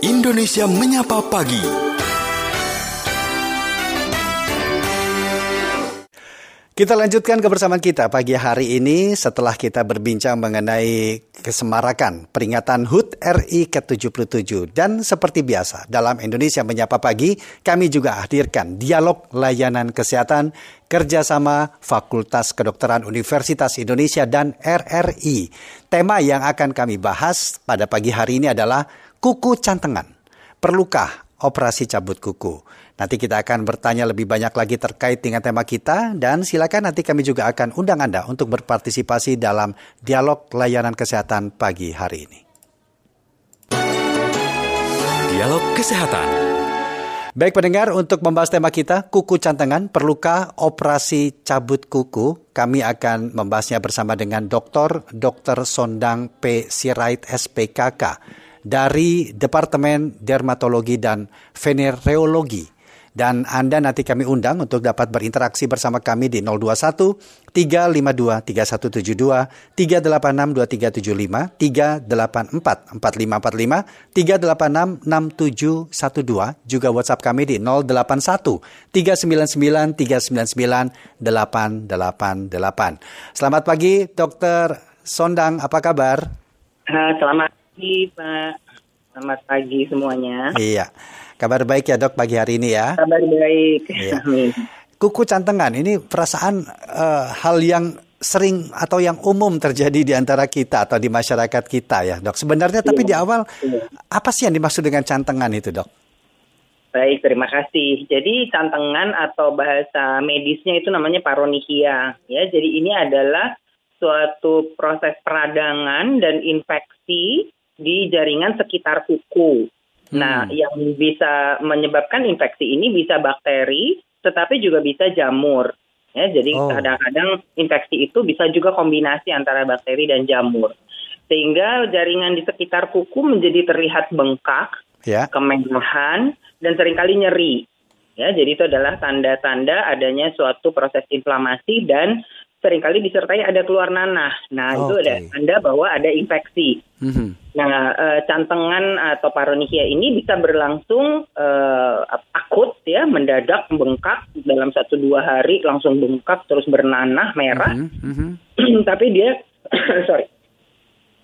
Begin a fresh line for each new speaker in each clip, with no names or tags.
Indonesia Menyapa Pagi. Kita lanjutkan kebersamaan kita pagi hari ini setelah kita berbincang mengenai kesemarakan peringatan HUT RI ke-77. Dan seperti biasa, dalam Indonesia Menyapa Pagi, kami juga hadirkan dialog layanan kesehatan kerjasama Fakultas Kedokteran Universitas Indonesia dan RRI. Tema yang akan kami bahas pada pagi hari ini adalah kuku cantengan. Perlukah operasi cabut kuku? Nanti kita akan bertanya lebih banyak lagi terkait dengan tema kita dan silakan nanti kami juga akan undang Anda untuk berpartisipasi dalam dialog layanan kesehatan pagi hari ini. Dialog Kesehatan Baik pendengar, untuk membahas tema kita, kuku cantengan, perlukah operasi cabut kuku? Kami akan membahasnya bersama dengan Dr. Dr. Sondang P. Sirait SPKK dari Departemen Dermatologi dan Venereologi dan Anda nanti kami undang untuk dapat berinteraksi bersama kami di 021 352 3172 386 2375 384 4545 386 6712 juga WhatsApp kami di 081 399 399 888. Selamat pagi Dokter Sondang, apa kabar?
Selamat pagi Pak. Selamat pagi semuanya.
Iya. Kabar baik ya dok pagi hari ini ya.
Kabar baik. Iya.
Kuku cantengan ini perasaan uh, hal yang sering atau yang umum terjadi di antara kita atau di masyarakat kita ya dok. Sebenarnya tapi di iya. awal iya. apa sih yang dimaksud dengan cantengan itu dok?
Baik, terima kasih. Jadi cantengan atau bahasa medisnya itu namanya paronichia. Ya, jadi ini adalah suatu proses peradangan dan infeksi di jaringan sekitar kuku. Nah, hmm. yang bisa menyebabkan infeksi ini bisa bakteri, tetapi juga bisa jamur. Ya, jadi oh. kadang-kadang infeksi itu bisa juga kombinasi antara bakteri dan jamur. Sehingga jaringan di sekitar kuku menjadi terlihat bengkak, yeah. kemerahan, dan sering kali nyeri. Ya, jadi itu adalah tanda-tanda adanya suatu proses inflamasi dan sering kali disertai ada keluar nanah. Nah, okay. itu ada tanda bahwa ada infeksi. Mm-hmm. Nah, e, cantengan atau paronichia ini bisa berlangsung e, akut ya, mendadak bengkak dalam satu dua hari langsung bengkak terus bernanah merah. Mm-hmm. Tapi dia sorry.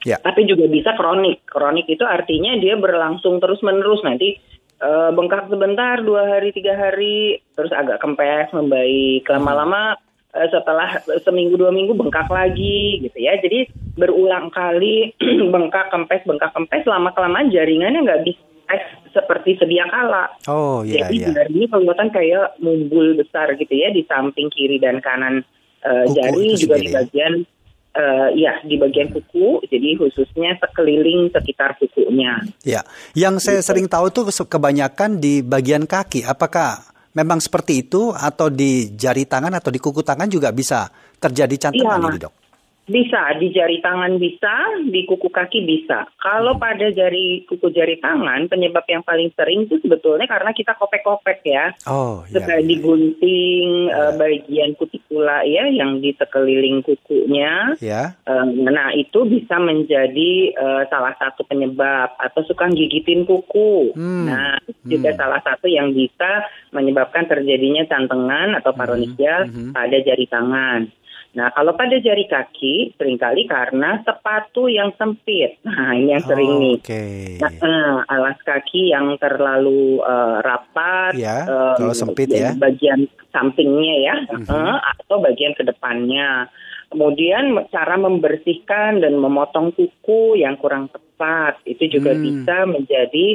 Yeah. Tapi juga bisa kronik. Kronik itu artinya dia berlangsung terus menerus nanti e, bengkak sebentar dua hari tiga hari terus agak kempes membaik lama-lama Eh, setelah seminggu dua minggu bengkak lagi gitu ya. Jadi berulang kali bengkak kempes bengkak kempes lama kelamaan jaringannya nggak bisa seperti sedia kala.
Oh iya
Jadi iya. ini kelihatan kayak mumbul besar gitu ya di samping kiri dan kanan uh, jari juga di ya? bagian uh, ya di bagian kuku, jadi khususnya sekeliling sekitar kukunya.
Ya, yang saya gitu. sering tahu tuh kebanyakan di bagian kaki. Apakah memang seperti itu atau di jari tangan atau di kuku tangan juga bisa terjadi cantengan ya. ini dok?
Bisa, di jari tangan bisa, di kuku kaki bisa. Kalau hmm. pada jari kuku jari tangan, penyebab yang paling sering itu sebetulnya karena kita kopek-kopek ya.
Oh, iya.
Setelah digunting ya. uh, bagian kutikula ya, yang di sekeliling kukunya.
Ya.
Uh, nah, itu bisa menjadi uh, salah satu penyebab. Atau suka gigitin kuku. Hmm. Nah, hmm. juga salah satu yang bisa menyebabkan terjadinya cantengan atau hmm. hmm. pada jari tangan. Nah, kalau pada jari kaki sering kali karena sepatu yang sempit. Nah, ini yang sering oh, nih.
Okay.
Nah, uh, alas kaki yang terlalu uh, rapat,
ya, uh, kalau sempit ya.
Bagian sampingnya ya, uh-huh. uh, atau bagian ke depannya. Kemudian cara membersihkan dan memotong kuku yang kurang tepat itu juga hmm. bisa menjadi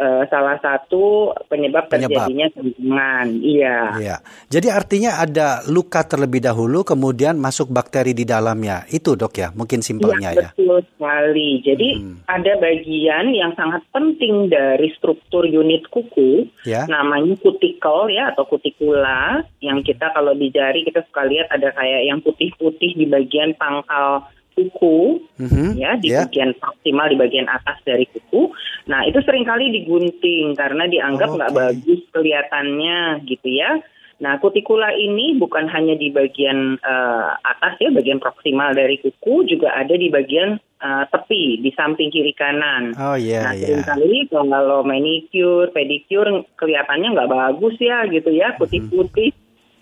uh, salah satu penyebab, penyebab. terjadinya cantengan. Iya.
Iya. Jadi artinya ada luka terlebih dahulu kemudian masuk bakteri di dalamnya. Itu Dok ya, mungkin simpelnya
iya, ya. betul sekali. Jadi hmm. ada bagian yang sangat penting dari struktur unit kuku ya. namanya kutikel ya atau kutikula yang kita kalau di jari kita suka lihat ada kayak yang putih-putih di bagian pangkal kuku, mm-hmm. ya di yeah. bagian maksimal di bagian atas dari kuku. Nah itu sering kali digunting karena dianggap nggak okay. bagus kelihatannya gitu ya. Nah, kutikula ini bukan hanya di bagian uh, atas ya, bagian proksimal dari kuku, juga ada di bagian uh, tepi, di samping kiri kanan.
Oh iya,
nah,
iya.
kali kalau manicure, pedicure kelihatannya nggak bagus ya gitu ya,
Mhm.
putih-putih.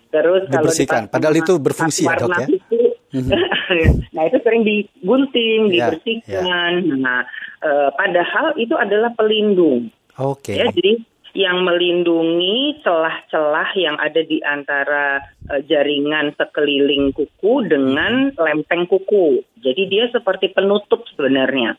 Terus kalau
Dibersihkan, padahal itu berfungsi ya dok ya?
Itu, nah itu sering digunting,
Ya,
dibersihkan. Nah, uh, padahal itu adalah pelindung.
Oke.
Ya, jadi yang melindungi celah-celah yang ada di antara uh, jaringan sekeliling kuku dengan lempeng kuku. Jadi dia seperti penutup sebenarnya.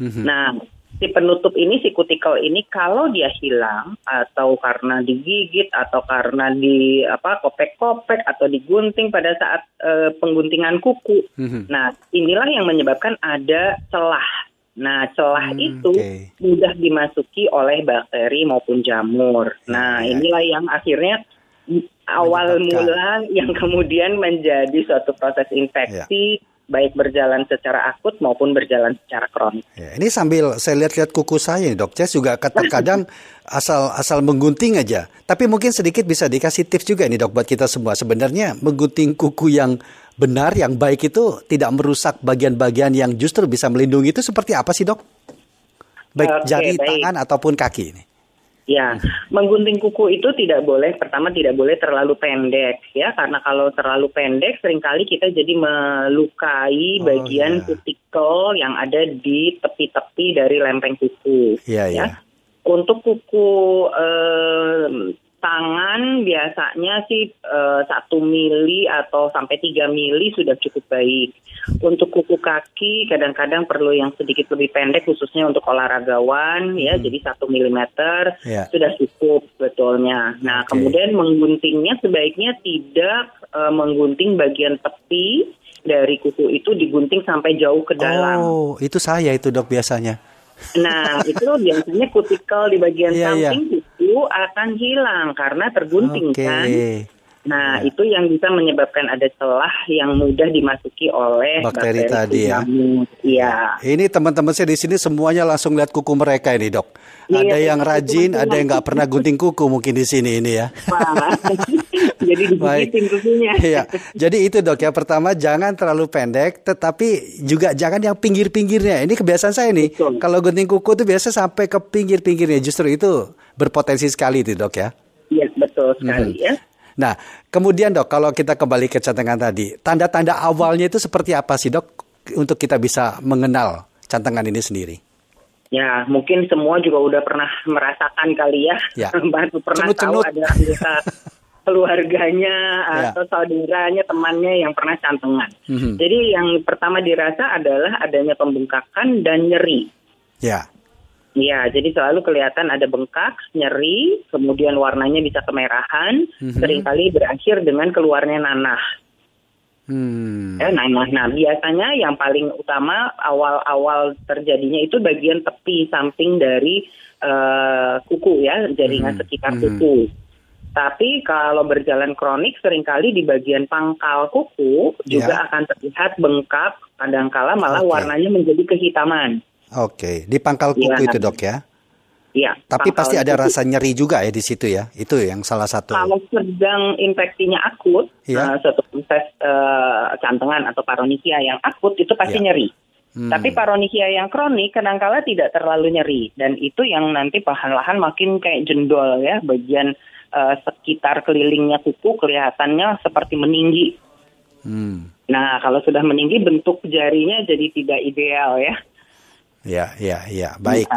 Mhm.
Nah, si penutup ini, si kutikel ini kalau dia hilang atau karena digigit atau karena di apa kopek-kopek atau digunting pada saat uh, pengguntingan kuku.
Mhm.
Nah, inilah yang menyebabkan ada celah. Nah, celah
Hmm,
itu
oke.
mudah dimasuki oleh bakteri maupun jamur. Nah,
ya.
inilah yang akhirnya awal mula yang kemudian menjadi suatu proses infeksi
Ya.
Baik berjalan secara akut maupun berjalan secara kronis.
Ya, ini sambil saya lihat-lihat kuku saya nih dok, saya juga kadang asal asal menggunting aja. Tapi mungkin sedikit bisa dikasih tips juga nih dok buat kita semua. Sebenarnya menggunting kuku yang benar, yang baik itu tidak merusak bagian-bagian yang justru bisa melindungi itu seperti apa sih dok? Baik
Oke,
jari,
baik.
tangan ataupun kaki ini.
Ya, menggunting kuku itu tidak boleh, pertama tidak boleh terlalu pendek ya, karena kalau terlalu pendek sering kali kita jadi melukai
Oh,
bagian
ya.
kutikel yang ada di tepi-tepi dari lempeng kuku.
Iya,
ya.
iya.
Untuk kuku eh, tangan biasanya sih eh, satu mili atau sampai tiga mili sudah cukup baik. Untuk kuku kaki kadang-kadang perlu yang sedikit lebih pendek khususnya untuk olahragawan ya jadi satu milimeter
Hmm. Ya.
sudah cukup sebetulnya. Nah
Oke.
kemudian mengguntingnya sebaiknya tidak eh, menggunting bagian tepi dari kuku itu digunting sampai jauh ke dalam.
Oh, itu saya itu dok biasanya.
Nah, itu biasanya kutikel di bagian
Iya, iya.
samping akan hilang karena tergunting
Oke.
kan. Nah,
Iya.
itu yang bisa menyebabkan ada celah yang mudah dimasuki oleh
Bakteri tadi ya.
Iya.
Ini teman-teman saya di sini semuanya langsung lihat kuku mereka ini dok.
Iya,
Ada yang
itu
rajin, ada yang nggak pernah gunting kuku mungkin di sini ini ya.
Jadi digigitin.
Iya. Jadi itu dok ya. Pertama jangan terlalu pendek, tetapi juga jangan yang pinggir-pinggirnya. Ini kebiasaan saya nih.
Betul.
Kalau gunting kuku tuh biasa sampai ke pinggir-pinggirnya. Justru itu berpotensi sekali itu dok ya.
Iya, betul sekali
Mhm.
ya.
Nah, kemudian dok, kalau kita kembali ke cantengan tadi, tanda-tanda awalnya itu seperti apa sih dok untuk kita bisa mengenal cantengan ini sendiri?
Ya, mungkin semua juga udah pernah merasakan kali ya.
Ya.
Pernah
Cenut-cenut.
tahu ada anggota keluarganya
Ya.
atau saudaranya, temannya yang pernah cantengan.
Mhm.
Jadi yang pertama dirasa adalah adanya pembengkakan dan nyeri.
Ya.
Ya, jadi selalu kelihatan ada bengkak, nyeri, kemudian warnanya bisa kemerahan,
Mhm.
sering kali berakhir dengan keluarnya nanah.
Hmm.
Ya, nanah. Nah, biasanya yang paling utama awal-awal terjadinya itu bagian tepi samping dari eh, kuku ya, jaringan
Mhm.
sekitar kuku. Tapi kalau berjalan kronik sering kali di bagian pangkal kuku juga
Ya.
akan terlihat bengkak, kadangkala malah
Oke.
warnanya menjadi kehitaman.
Oke, di pangkal kuku
Iya.
itu dok ya.
Ya,
Tapi pasti ada
kuku.
rasa nyeri juga ya di situ ya. Itu yang salah satu.
Kalau sedang infeksinya akut,
Iya.
eh, suatu proses eh, cantengan atau paronikia yang akut itu pasti
Iya.
nyeri.
Hmm.
Tapi paronikia yang kronik kadangkala tidak terlalu nyeri dan itu yang nanti perlahan-lahan makin kayak jendol ya bagian eh, sekitar kelilingnya kuku kelihatannya seperti meninggi.
Hmm.
Nah kalau sudah meninggi bentuk jarinya jadi tidak ideal ya.
Ya, ya, ya. Baik.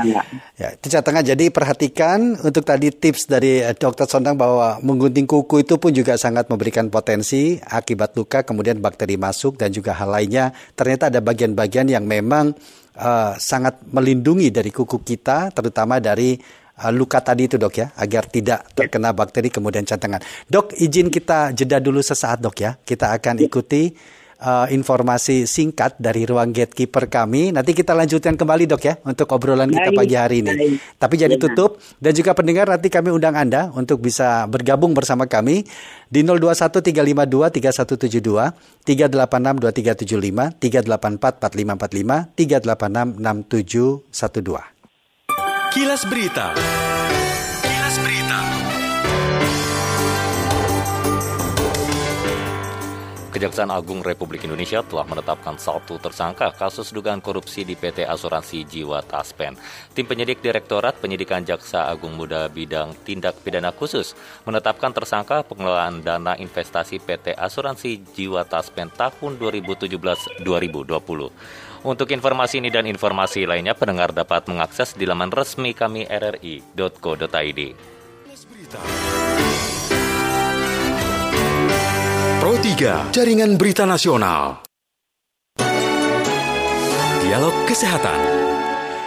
Ya, itu catatan jadi perhatikan untuk tadi tips dari eh, Dokter Sondang bahwa menggunting kuku itu pun juga sangat memberikan potensi akibat luka kemudian bakteri masuk dan juga hal lainnya. Ternyata ada bagian-bagian yang memang eh, sangat melindungi dari kuku kita terutama dari luka tadi itu dok ya agar tidak terkena bakteri kemudian cantengan. Dok izin kita jeda dulu sesaat dok ya. Kita akan ikuti uh, informasi singkat dari ruang gatekeeper kami. Nanti kita lanjutkan kembali dok ya untuk obrolan kita pagi hari ini. Tapi
Ya.
tutup dan juga pendengar nanti kami undang Anda untuk bisa bergabung bersama kami di 021 352 3172 386
Kilas Berita. Kilas Berita. Kejaksaan Agung Republik Indonesia telah menetapkan satu tersangka kasus dugaan korupsi di PT Asuransi Jiwa Taspen. Tim penyidik Direktorat Penyidikan Jaksa Agung Muda Bidang Tindak Pidana Khusus menetapkan tersangka pengelolaan dana investasi PT Asuransi Jiwa Taspen tahun 2017-2020. Untuk informasi ini dan informasi lainnya, pendengar dapat mengakses di laman resmi kami rri.co.id.
Pro 3, Jaringan Berita Nasional. Dialog Kesehatan.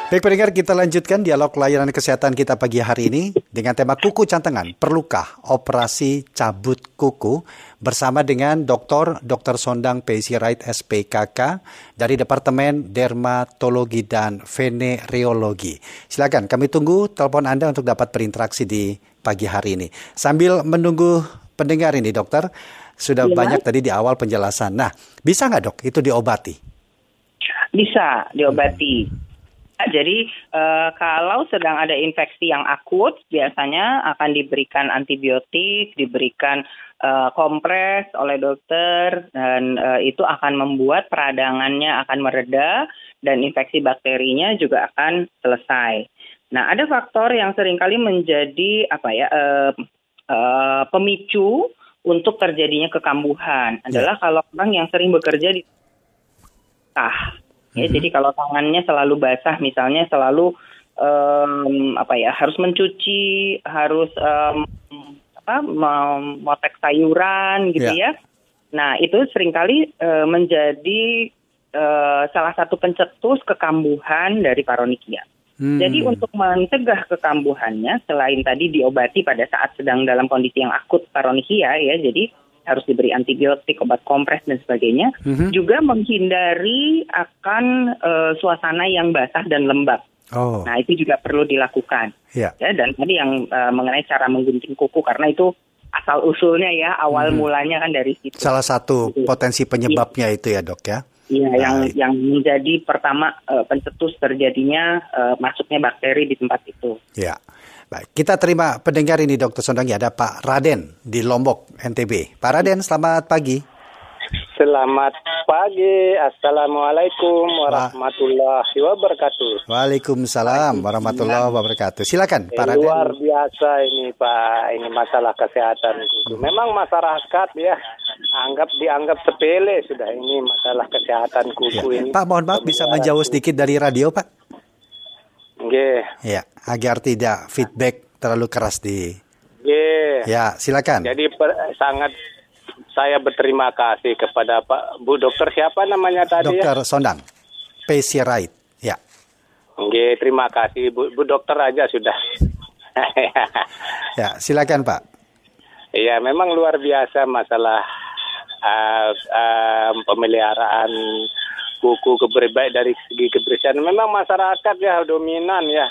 Baik pendengar, kita lanjutkan dialog layanan kesehatan kita pagi hari ini dengan tema kuku cantengan. Perlukah operasi cabut kuku bersama dengan Dr. Dr. Sondang Pesirait SPKK dari Departemen Dermatologi dan Venereologi. Silakan kami tunggu telepon Anda untuk dapat berinteraksi di pagi hari ini. Sambil menunggu pendengar ini dokter, sudah ya. banyak tadi di awal penjelasan. Nah, bisa nggak dok itu diobati?
Bisa diobati. Hmm. Jadi uh, kalau sedang ada infeksi yang akut, biasanya akan diberikan antibiotik, diberikan uh, kompres oleh dokter, dan uh, itu akan membuat peradangannya akan mereda dan infeksi bakterinya juga akan selesai. Nah, ada faktor yang sering kali menjadi apa ya uh, uh, pemicu untuk terjadinya kekambuhan ya. adalah kalau orang yang sering bekerja di tah. Ya, mm-hmm. jadi kalau tangannya selalu basah, misalnya selalu um, apa ya harus mencuci, harus um, apa memotek sayuran gitu yeah. ya. Nah itu sering kali uh, menjadi uh, salah satu pencetus kekambuhan dari paronikia. Hmm. Jadi untuk mencegah kekambuhannya, selain tadi diobati pada saat sedang dalam kondisi yang akut paronikia ya, jadi harus diberi antibiotik, obat kompres dan sebagainya, hmm. juga menghindari akan uh, suasana yang basah dan lembab. Oh. Nah itu juga perlu dilakukan. Yeah. Ya dan tadi yang uh, mengenai cara menggunting kuku karena itu asal usulnya ya awal hmm. mulanya kan dari situ.
Salah satu potensi penyebabnya ya. itu ya dok ya.
Iya, yang yang menjadi pertama uh, pencetus terjadinya uh, masuknya bakteri di tempat itu.
Ya. Baik, kita terima pendengar ini Dokter Sondang ya ada Pak Raden di Lombok, NTB. Pak Raden, selamat pagi.
Selamat pagi. Assalamualaikum warahmatullahi wabarakatuh.
Waalaikumsalam warahmatullahi wabarakatuh. Silakan Pak Raden.
Luar biasa ini Pak, ini masalah kesehatan. Memang masyarakat ya anggap dianggap sepele sudah ini masalah kesehatan kuku ya. ini.
Pak, mohon maaf bisa menjauh sedikit dari radio, Pak.
Oke.
Ya, agar tidak feedback terlalu keras di.
Oke.
Ya, silakan.
Jadi per, sangat saya berterima kasih kepada Pak Bu Dokter siapa namanya tadi
Dokter ya? Sondang. PC Right. Ya.
Oke, terima kasih Bu, Bu Dokter aja sudah.
ya, silakan Pak.
Iya, memang luar biasa masalah uh, uh, pemeliharaan kuku keberbaik dari segi kebersihan. Memang masyarakat ya dominan ya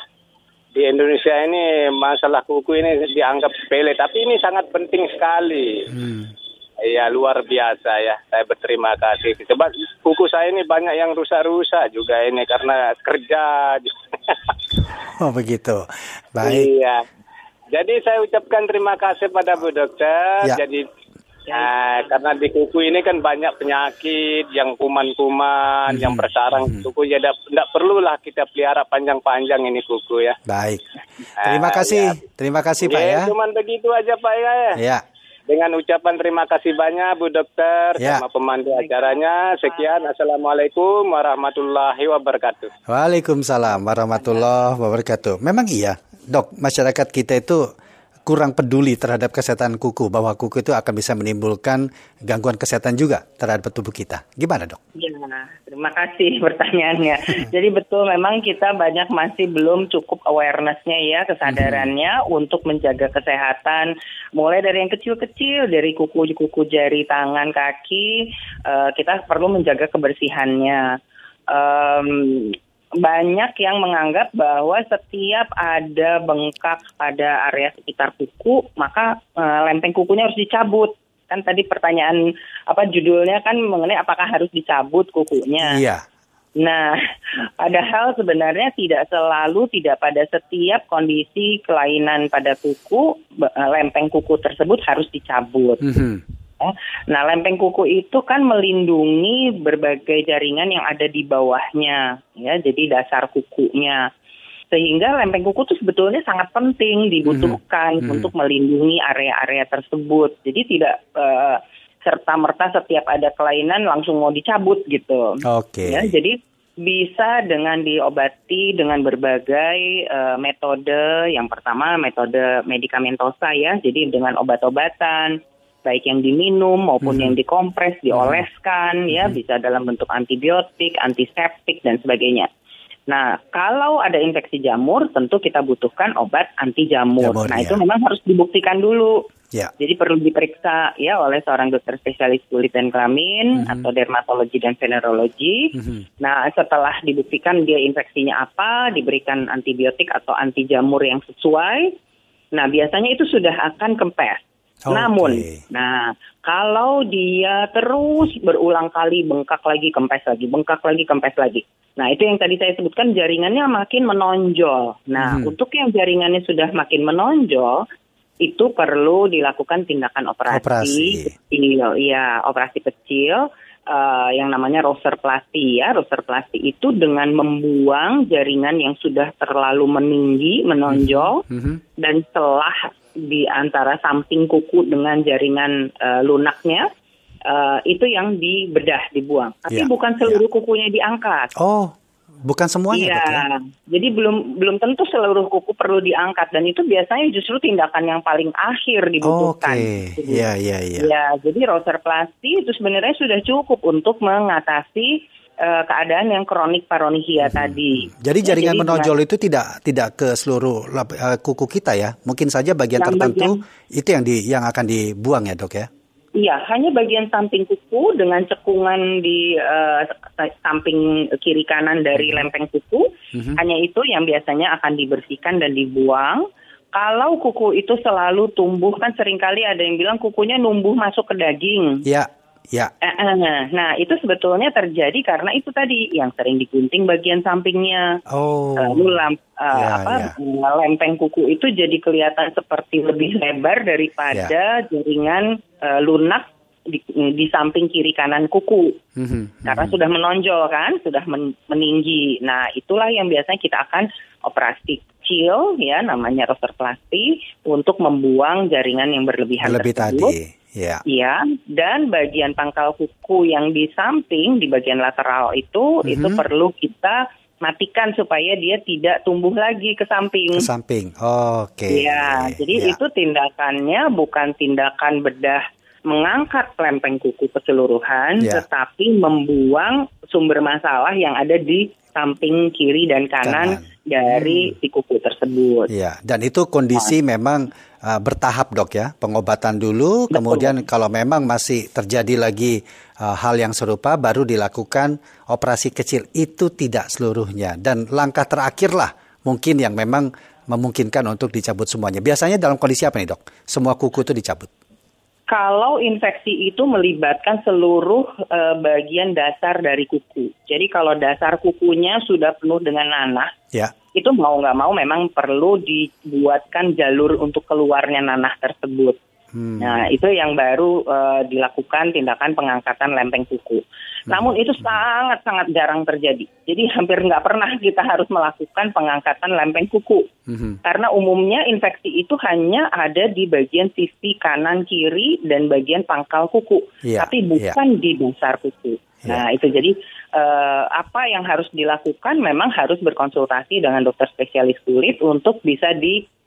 di Indonesia ini masalah kuku ini dianggap sepele, tapi ini sangat penting sekali. Hmm. Iya luar biasa ya. Saya berterima kasih. Sebab buku saya ini banyak yang rusak-rusak juga ini karena kerja.
oh begitu. Baik.
Iya. Jadi saya ucapkan terima kasih pada Bu Dokter. Ya. Jadi Nah, karena di kuku ini kan banyak penyakit yang kuman-kuman, hmm. yang bersarang hmm. kuku. Ya tidak perlulah kita pelihara panjang-panjang ini kuku ya.
Baik. Terima nah, kasih. Ya. Terima kasih Pak ya.
Cuman begitu aja Pak ya.
Ya.
Dengan ucapan terima kasih banyak Bu Dokter ya. sama pemandu acaranya. Sekian. Assalamualaikum warahmatullahi wabarakatuh.
Waalaikumsalam warahmatullahi wabarakatuh. Memang iya, Dok, masyarakat kita itu kurang peduli terhadap kesehatan kuku bahwa kuku itu akan bisa menimbulkan gangguan kesehatan juga terhadap tubuh kita. Gimana dok?
Ya, terima kasih pertanyaannya. Jadi betul memang kita banyak masih belum cukup awarenessnya ya kesadarannya hmm. untuk menjaga kesehatan mulai dari yang kecil-kecil dari kuku-kuku jari tangan kaki uh, kita perlu menjaga kebersihannya. Um, banyak yang menganggap bahwa setiap ada bengkak pada area sekitar kuku, maka uh, lempeng kukunya harus dicabut. Kan tadi pertanyaan apa judulnya kan mengenai apakah harus dicabut kukunya.
Iya.
Nah, padahal sebenarnya tidak selalu, tidak pada setiap kondisi kelainan pada kuku, lempeng kuku tersebut harus dicabut. Mm -hmm. Ya. Nah, lempeng kuku itu kan melindungi berbagai jaringan yang ada di bawahnya, ya. Jadi dasar kukunya. Sehingga lempeng kuku itu sebetulnya sangat penting dibutuhkan
Mhm.
untuk melindungi area-area tersebut. Jadi tidak uh, serta merta setiap ada kelainan langsung mau dicabut gitu.
Oke.
Ya, jadi bisa dengan diobati dengan berbagai uh, metode. Yang pertama metode medikamentosa ya, jadi dengan obat-obatan baik yang diminum maupun
Mhm.
yang dikompres, dioleskan ya, bisa dalam bentuk antibiotik, antiseptik dan sebagainya. Nah, kalau ada infeksi jamur, tentu kita butuhkan obat anti jamur.
Jamur,
nah,
ya.
itu memang harus dibuktikan dulu.
Ya.
Jadi perlu diperiksa ya oleh seorang dokter spesialis kulit dan kelamin
Mhm.
atau dermatologi dan venerologi.
Mhm.
Nah, setelah dibuktikan dia infeksinya apa, diberikan antibiotik atau anti jamur yang sesuai. Nah, biasanya itu sudah akan kempes.
Oke.
Namun, nah kalau dia terus berulang kali bengkak lagi, kempes lagi, bengkak lagi, kempes lagi. Nah, itu yang tadi saya sebutkan jaringannya makin menonjol. Nah,
Mhm.
untuk yang jaringannya sudah makin menonjol, itu perlu dilakukan tindakan operasi,
Operasi.
kecil, ya operasi kecil eh, yang namanya roserplasti ya. Roserplasti itu dengan membuang jaringan yang sudah terlalu meninggi, menonjol
Mhm.
dan celah di antara samping kuku dengan jaringan eh, lunaknya eh, itu yang dibedah, dibuang. Tapi
Ya,
bukan seluruh kukunya diangkat.
Oh, bukan semuanya
Iya,
ya?
jadi belum belum tentu seluruh kuku perlu diangkat dan itu biasanya justru tindakan yang paling akhir
Oke,
dibutuhkan.
iya iya iya.
Ya, jadi roserplasti itu sebenarnya sudah cukup untuk mengatasi eh, keadaan yang kronik paronichia tadi.
Hmm. Jadi
Ya,
jaringan
dengan-
menonjol itu tidak tidak ke seluruh lap- eh, kuku kita ya. Mungkin saja bagian tertentu itu yang di yang akan dibuang ya dok ya.
Iya, hanya bagian samping kuku dengan cekungan di eh, samping kiri kanan dari lempeng kuku,
Mhm.
hanya itu yang biasanya akan dibersihkan dan dibuang. Kalau kuku itu selalu tumbuh, kan sering kali ada yang bilang kukunya numbuh masuk ke daging.
Ya, ya.
Eh, eh, Nah, itu sebetulnya terjadi karena itu tadi yang sering digunting bagian sampingnya.
Oh.
Lalu lam- eh,
Ya,
apa
ya.
lempeng kuku itu jadi kelihatan seperti lebih lebar daripada
Ya.
jaringan eh, lunak di, di samping kiri kanan kuku
Mhm,
karena
mhm.
sudah menonjol kan, sudah men- meninggi. Nah, itulah yang biasanya kita akan operasi kecil ya namanya rosterplasti untuk membuang jaringan yang berlebihan
Lebih
tersebut.
tadi. Ya.
Ya, dan bagian pangkal kuku yang di samping di bagian lateral itu
Mhm.
itu perlu kita matikan supaya dia tidak tumbuh lagi ke samping.
Ke samping. Oke.
Iya, jadi
Ya.
itu tindakannya bukan tindakan bedah mengangkat lempeng kuku keseluruhan,
Ya.
tetapi membuang sumber masalah yang ada di samping kiri dan kanan,
Kanan. Hmm.
dari si kuku tersebut.
Iya, dan itu kondisi memang uh, bertahap dok ya, pengobatan dulu,
Betul.
kemudian kalau memang masih terjadi lagi uh, hal yang serupa, baru dilakukan operasi kecil. Itu tidak seluruhnya, dan langkah terakhirlah mungkin yang memang memungkinkan untuk dicabut semuanya. Biasanya dalam kondisi apa nih dok? Semua kuku itu dicabut.
Kalau infeksi itu melibatkan seluruh eh, bagian dasar dari kuku. Jadi kalau dasar kukunya sudah penuh dengan nanah,
Ya,
itu mau nggak mau memang perlu dibuatkan jalur untuk keluarnya nanah tersebut.
Hmm.
Nah, itu yang baru eh, dilakukan tindakan pengangkatan lempeng kuku. Namun itu sangat-sangat jarang terjadi. Jadi hampir nggak pernah kita harus melakukan pengangkatan lempeng kuku.
Mhm.
Karena umumnya infeksi itu hanya ada di bagian sisi kanan kiri dan bagian pangkal kuku,
Iya,
tapi bukan di dasar kuku.
Iya.
Nah, itu jadi eh, apa yang harus dilakukan memang harus berkonsultasi dengan dokter spesialis kulit untuk bisa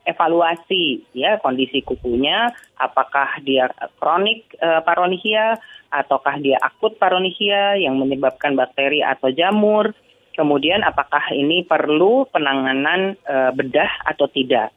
dievaluasi ya kondisi kukunya, apakah dia kronik eh, paronichia ataukah dia akut paronichia yang menyebabkan bakteri atau jamur. Kemudian apakah ini perlu penanganan eh, bedah atau tidak?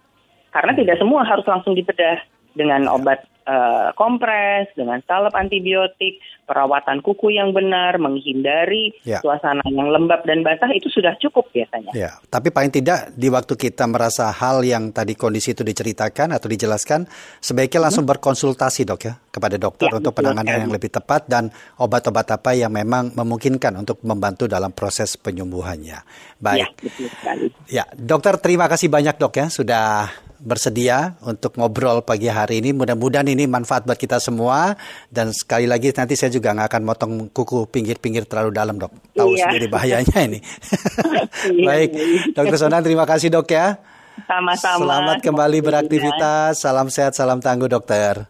Karena tidak semua harus langsung dibedah dengan obat eh, kompres, dengan salep antibiotik, perawatan kuku yang benar, menghindari
Ya.
suasana yang lembab dan basah itu sudah cukup biasanya.
Ya, tapi paling tidak di waktu kita merasa hal yang tadi kondisi itu diceritakan atau dijelaskan, sebaiknya langsung berkonsultasi dok ya kepada dokter
Ya,
untuk
betul
penanganan
sekali.
yang lebih tepat dan obat-obat apa yang memang memungkinkan untuk membantu dalam proses penyembuhannya.
Ya,
Baik,
betul sekali.
ya dokter terima kasih banyak dok ya sudah bersedia untuk ngobrol pagi hari ini. Mudah-mudahan ini manfaat buat kita semua. Dan sekali lagi nanti saya juga nggak akan motong kuku pinggir-pinggir terlalu dalam dok. Tahu iya. sendiri bahayanya ini. Iya, Baik, dokter Sonan terima kasih dok ya.
Sama-sama.
Selamat kembali beraktivitas. Salam sehat, salam tangguh dokter.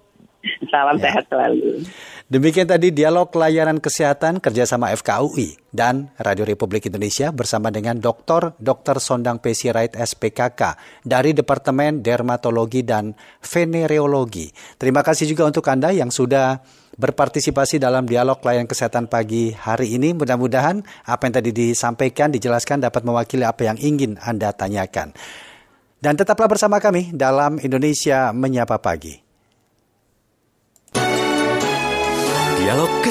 Salam ya. sehat selalu.
Demikian tadi dialog layanan kesehatan kerjasama FKUI dan Radio Republik Indonesia bersama dengan Dr. Dr. Sondang Pesirait SPKK dari Departemen Dermatologi dan Venereologi. Terima kasih juga untuk Anda yang sudah berpartisipasi dalam dialog layanan kesehatan pagi hari ini. Mudah-mudahan apa yang tadi disampaikan, dijelaskan dapat mewakili apa yang ingin Anda tanyakan. Dan tetaplah bersama kami dalam Indonesia Menyapa Pagi.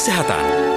Dialog Kesehatan.